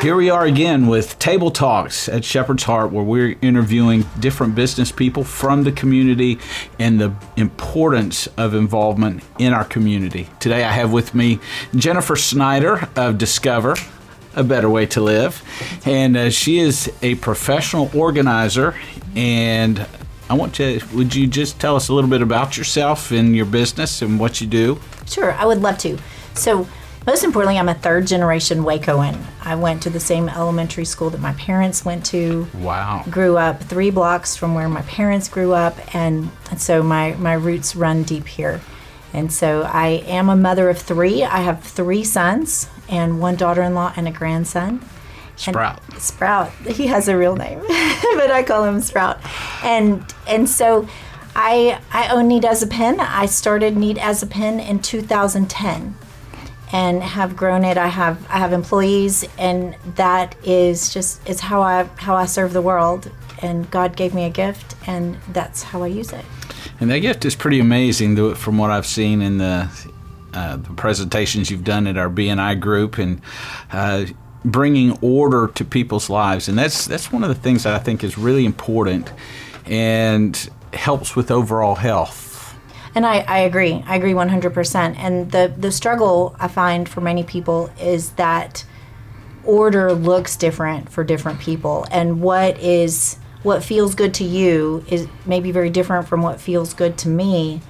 Here we are again with Table Talks at Shepherd's Heart, where we're interviewing different business people from the community and the importance of involvement in our community. Today I have with me Jennifer Snyder of Discover, a better way to live. And uh, she is a professional organizer. And I want to, would you just tell us a little bit about yourself and your business and what you do? Sure, I would love to. So, most importantly, I'm a third generation Wacoan. I went to the same elementary school that my parents went to. Wow. Grew up three blocks from where my parents grew up, and, and so my, my roots run deep here. And so I am a mother of three. I have three sons and one daughter in law and a grandson. Sprout. And Sprout. He has a real name, but I call him Sprout. And and so I I own Neat as a Pin. I started Neat as a Pin in 2010 and have grown it. I have I have employees, and that is just is how I how I serve the world. And God gave me a gift, and that's how I use it. And that gift is pretty amazing, from what I've seen in the, uh, the presentations you've done at our BNI group, and uh, bringing order to people's lives. And that's that's one of the things that I think is really important, and helps with overall health and I, I agree. I agree 100%. And the, the struggle I find for many people is that order looks different for different people. And what is what feels good to you is maybe very different from what feels good to me.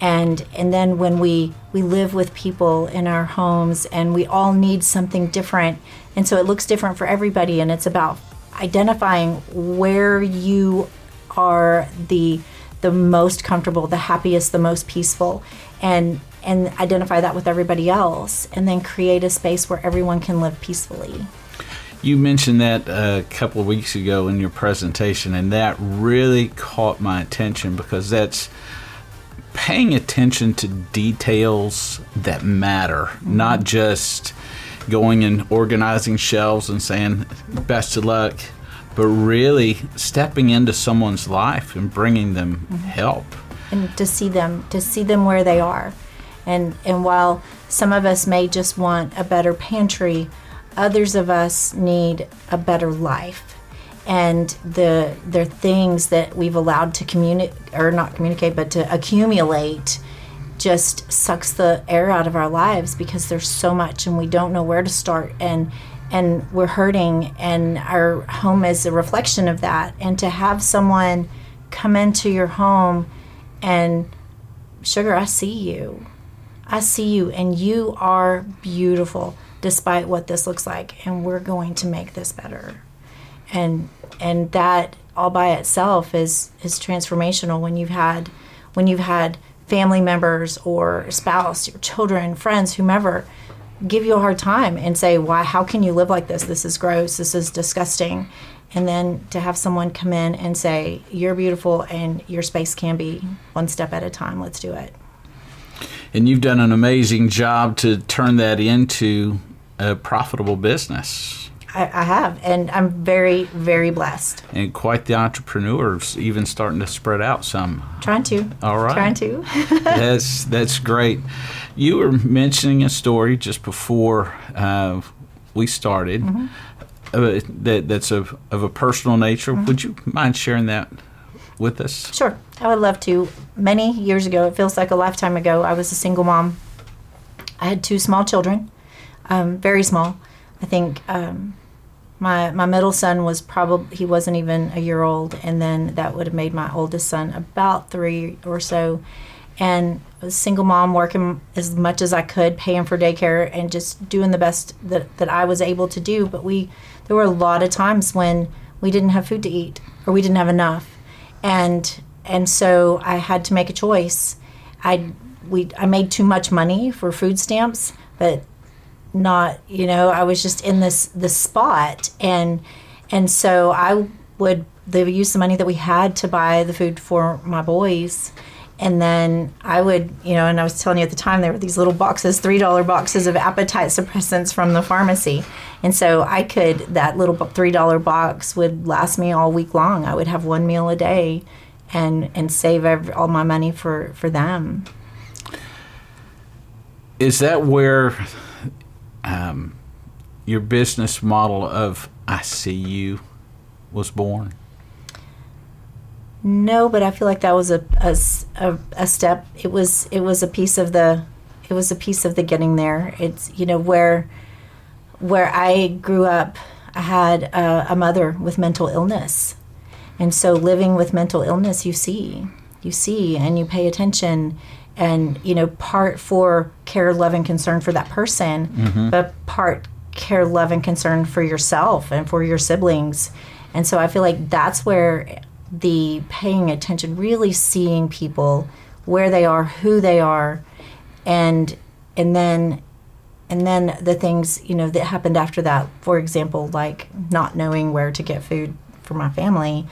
And and then when we we live with people in our homes and we all need something different and so it looks different for everybody and it's about identifying where you are the the most comfortable, the happiest, the most peaceful, and and identify that with everybody else, and then create a space where everyone can live peacefully. You mentioned that a couple of weeks ago in your presentation, and that really caught my attention because that's paying attention to details that matter, mm-hmm. not just going and organizing shelves and saying best of luck but really stepping into someone's life and bringing them mm-hmm. help. And to see them to see them where they are. And and while some of us may just want a better pantry others of us need a better life. And the the things that we've allowed to communicate or not communicate but to accumulate just sucks the air out of our lives because there's so much and we don't know where to start. And and we're hurting and our home is a reflection of that. And to have someone come into your home and sugar i see you. I see you and you are beautiful despite what this looks like and we're going to make this better. And and that all by itself is is transformational when you've had when you've had family members or spouse your children friends whomever give you a hard time and say, "Why? How can you live like this? This is gross. This is disgusting." And then to have someone come in and say, "You're beautiful, and your space can be one step at a time. Let's do it." And you've done an amazing job to turn that into a profitable business. I, I, have, and I'm very, very blessed. And quite the entrepreneurs, even starting to spread out some. Trying to. All right. Trying to. that's that's great. You were mentioning a story just before uh, we started. Mm-hmm. Uh, that that's of, of a personal nature. Mm-hmm. Would you mind sharing that with us? Sure, I would love to. Many years ago, it feels like a lifetime ago, I was a single mom. I had two small children, um, very small. I think um, my my middle son was probably he wasn't even a year old, and then that would have made my oldest son about three or so. And a single mom working as much as I could, paying for daycare, and just doing the best that, that I was able to do. But we there were a lot of times when we didn't have food to eat or we didn't have enough, and and so I had to make a choice. I we I made too much money for food stamps, but not you know i was just in this this spot. And and so i would they would use the money that we had to buy the food for my boys. And then i would you know and i was telling you at the time there were these little boxes three dollar boxes of appetite suppressants from the pharmacy. And so i could that little three dollar box would last me all week long. I would have one meal a day and and save every, all my money for for them. Is that where um, your business model of I see you was born? No, but I feel like that was a, a, a step. It was it was a piece of the it was a piece of the getting there. It's you know where where I grew up. I had a, a mother with mental illness, and so living with mental illness, you see, you see, and you pay attention, and you know part for care, love, and concern for that person, mm-hmm. but part care, love, and concern for yourself and for your siblings. And so I feel like that's where the paying attention, really seeing people where they are, who they are, and and then and then the things you know that happened after that. For example, like not knowing where to get food for my family,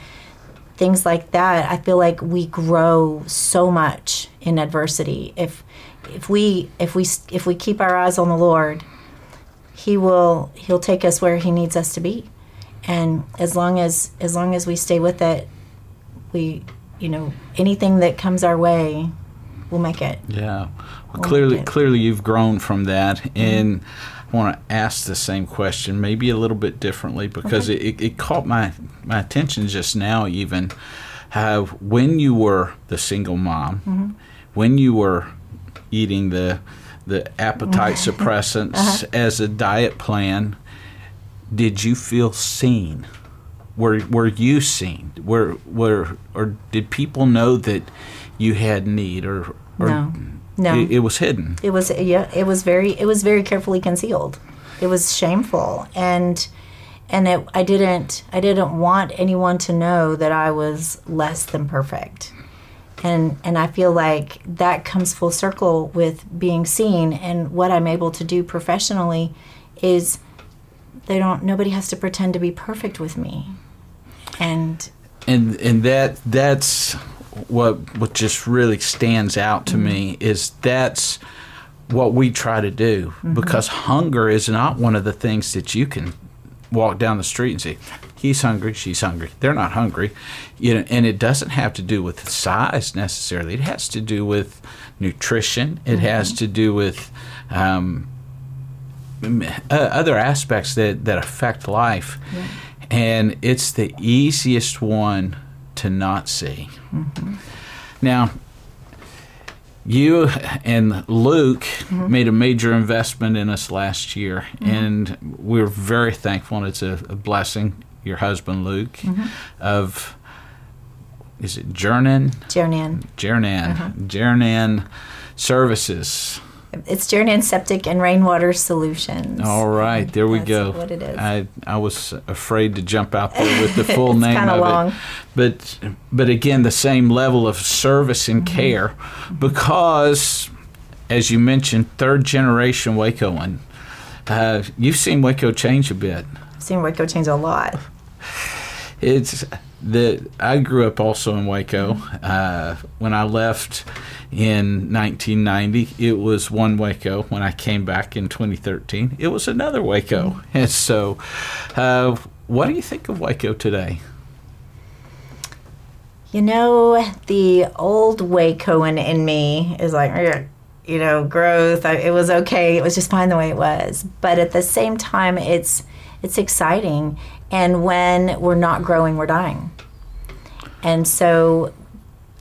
things like that. I feel like we grow so much in adversity if if we if we if we keep our eyes on the Lord, He will He'll take us where He needs us to be, and as long as as long as we stay with it, we you know anything that comes our way, we'll make it. Yeah. Well, clearly, okay. clearly, you've grown from that, and I want to ask the same question, maybe a little bit differently, because it, it, it caught my my attention just now. Even how when you were the single mom, mm-hmm. when you were eating the the appetite suppressants uh-huh. as a diet plan, did you feel seen? Were were you seen? Were were or did people know that you had need or, or No. No. It, it was hidden. It was yeah. It was very. It was very carefully concealed. It was shameful, and and it, I didn't. I didn't want anyone to know that I was less than perfect. And and I feel like that comes full circle with being seen and what I'm able to do professionally is they don't nobody has to pretend to be perfect with me. And and and that that's what what just really stands out to me is that's what we try to do because hunger is not one of the things that you can walk down the street and say he's hungry she's hungry. They're not hungry. You know and it doesn't have to do with size necessarily. It has to do with nutrition. It has to do with um, uh, other aspects that, that affect life. And it's the easiest one to not see. Now, you and Luke mm-hmm. made a major investment in us last year, mm-hmm. and we're very thankful, and it's a, a blessing. Your husband, Luke, mm-hmm. of is it Jernan? Jernan. Jernan. Uh-huh. Jernan Services. It's Jernan Septic and Rainwater Solutions. All right, there we That's go. what it is. I I was afraid to jump out there with the full It's name of long. it, but but again, the same level of service and Mm-hmm. care, because as you mentioned, third generation Wacoan. Uh, you've seen Waco change a bit. I've seen Waco change a lot. It's the I grew up also in Waco. Uh, when I left in 1990, it was one Waco. When I came back in 2013, it was another Waco. And so, uh, what do you think of Waco today? You know, the old Wacoan in me is like, you know, growth. It was okay. It was just fine the way it was. But at the same time, it's it's exciting. And when we're not growing, we're dying. And so,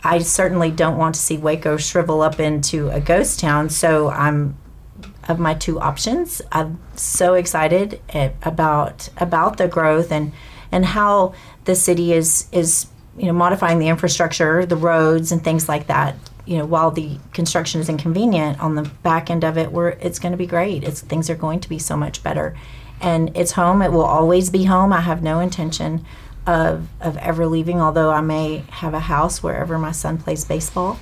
I certainly don't want to see Waco shrivel up into a ghost town. So I'm of my two options. I'm so excited about about the growth and and how the city is is you know modifying the infrastructure, the roads and things like that. You know, while the construction is inconvenient on the back end of it, where it's going to be great. It's things are going to be so much better, and it's home. It will always be home. I have no intention of of ever leaving. Although I may have a house wherever my son plays baseball,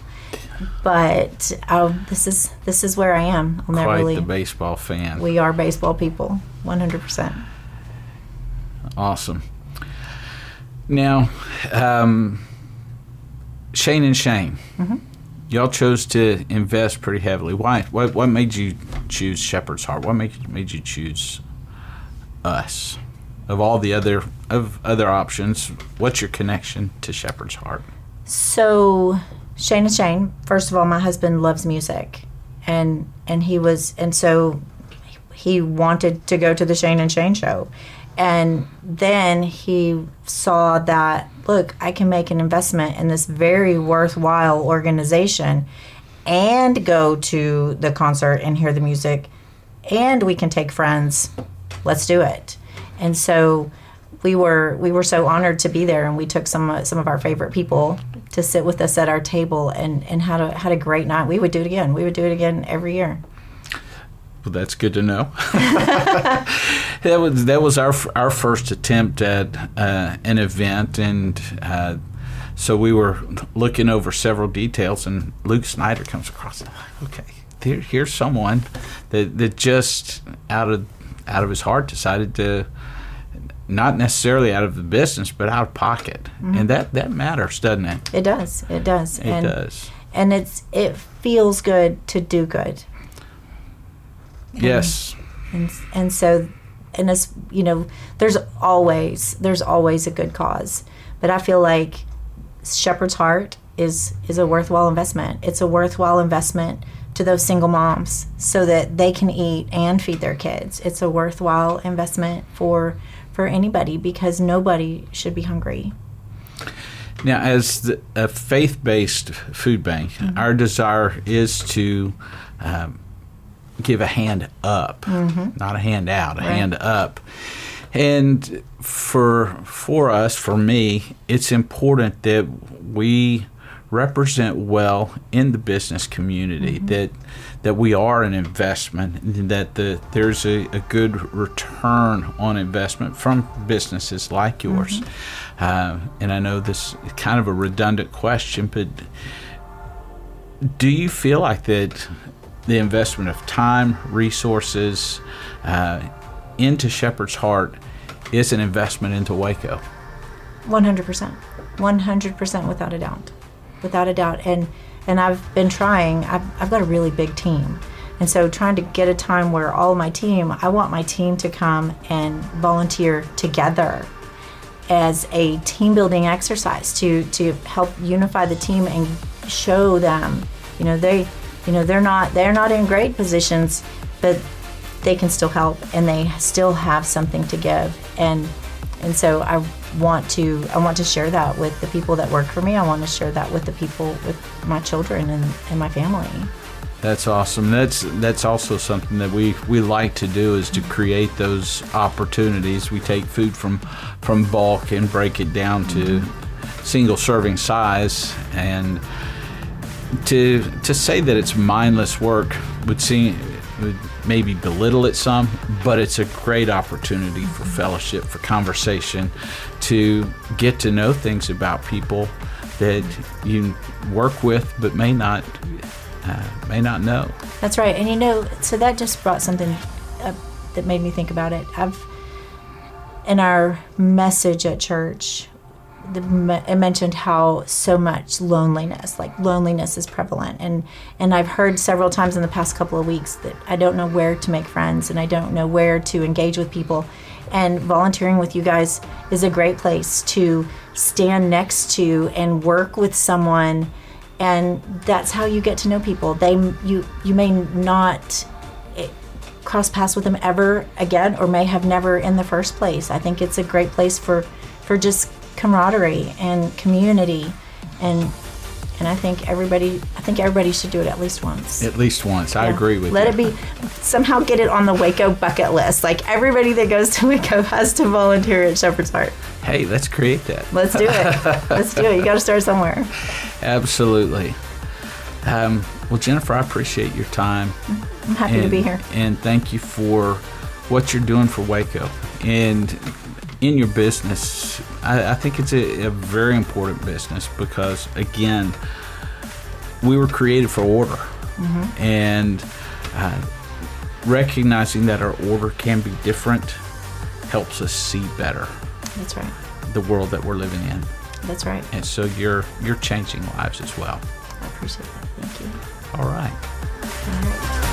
but um, this is this is where I am. I'll never Quite leave. the baseball fan. We are baseball people, 100%. Awesome. Now, um, Shane and Shane, Mm-hmm. y'all chose to invest pretty heavily. Why? What, what made you choose Shepherd's Heart? What made made you choose us? Of all the other of other options, what's your connection to Shepherd's Heart? So, Shane and Shane, first of all, my husband loves music. And and he was and so he wanted to go to the Shane and Shane show. And then he saw that, look, I can make an investment in this very worthwhile organization and go to the concert and hear the music, and we can take friends. Let's do it. And so we were we were so honored to be there, and we took some some of our favorite people to sit with us at our table and and had a had a great night. We would do it again. We would do it again every year. Well, that's good to know. that was that was our our first attempt at uh, an event, and uh, so we were looking over several details, and Luke Snyder comes across. Okay, here, here's someone that that just out of out of his heart decided to not necessarily out of the business, but out of pocket, mm-hmm. and that that matters, doesn't it? It does. It does. It and, does. And it's it feels good to do good yes. And and so and it's you know there's always there's always a good cause, but I feel like Shepherd's Heart is is a worthwhile investment. It's a worthwhile investment to those single moms so that they can eat and feed their kids. It's a worthwhile investment for for anybody because nobody should be hungry. Now, as the, a faith-based food bank, mm-hmm. our desire is to um, give a hand up, mm-hmm. not a hand out, a right. hand up. And for for us, for me, it's important that we represent well in the business community mm-hmm. that that we are an investment that the, there's a, a, good return on investment from businesses like yours mm-hmm. uh, and I know this is kind of a redundant question but do you feel like that the investment of time, resources uh, into Shepherd's Heart is an investment into Waco. 100%. 100% without a doubt. Without a doubt. And and I've been trying. I've, I've got a really big team. And so trying to get a time where all my team, I want my team to come and volunteer together as a team building exercise to to help unify the team and show them, you know, they you know they're not they're not in great positions but they can still help and they still have something to give and and so I want to I want to share that with the people that work for me. I want to share that with the people with my children and, and my family. That's awesome. That's that's also something that we, we like to do is to create those opportunities. We take food from from bulk and break it down to single serving size and to to say that it's mindless work would seem would maybe belittle it some, but it's a great opportunity for fellowship, for conversation, to get to know things about people that you work with but may not uh, may not know. That's right, and you know, so that just brought something up that made me think about it. I've in our message at church the, it mentioned how so much loneliness, like loneliness, is prevalent, and and I've heard several times in the past couple of weeks that I don't know where to make friends and I don't know where to engage with people, and volunteering with you guys is a great place to stand next to and work with someone, and that's how you get to know people. They you you may not eh, cross paths with them ever again, or may have never in the first place. I think it's a great place for for just camaraderie and community and and I think everybody I think everybody should do it at least once. At least once. I agree with Let you. it be somehow get it on the Waco bucket list. Like everybody that goes to Waco has to volunteer at Shepherd's Heart. Hey, let's create that. Let's do it. let's do it. You got to start somewhere. Absolutely. Um, well, Jennifer, I appreciate your time. I'm happy and, to be here. And thank you for what you're doing for Waco. And in your business, I, I think it's a, a, very important business because, again, we were created for order. Mm-hmm. And uh, recognizing that our order can be different helps us see better. That's right. The world that we're living in. That's right. And so you're you're changing lives as well. I appreciate that. Thank you. All right. All right.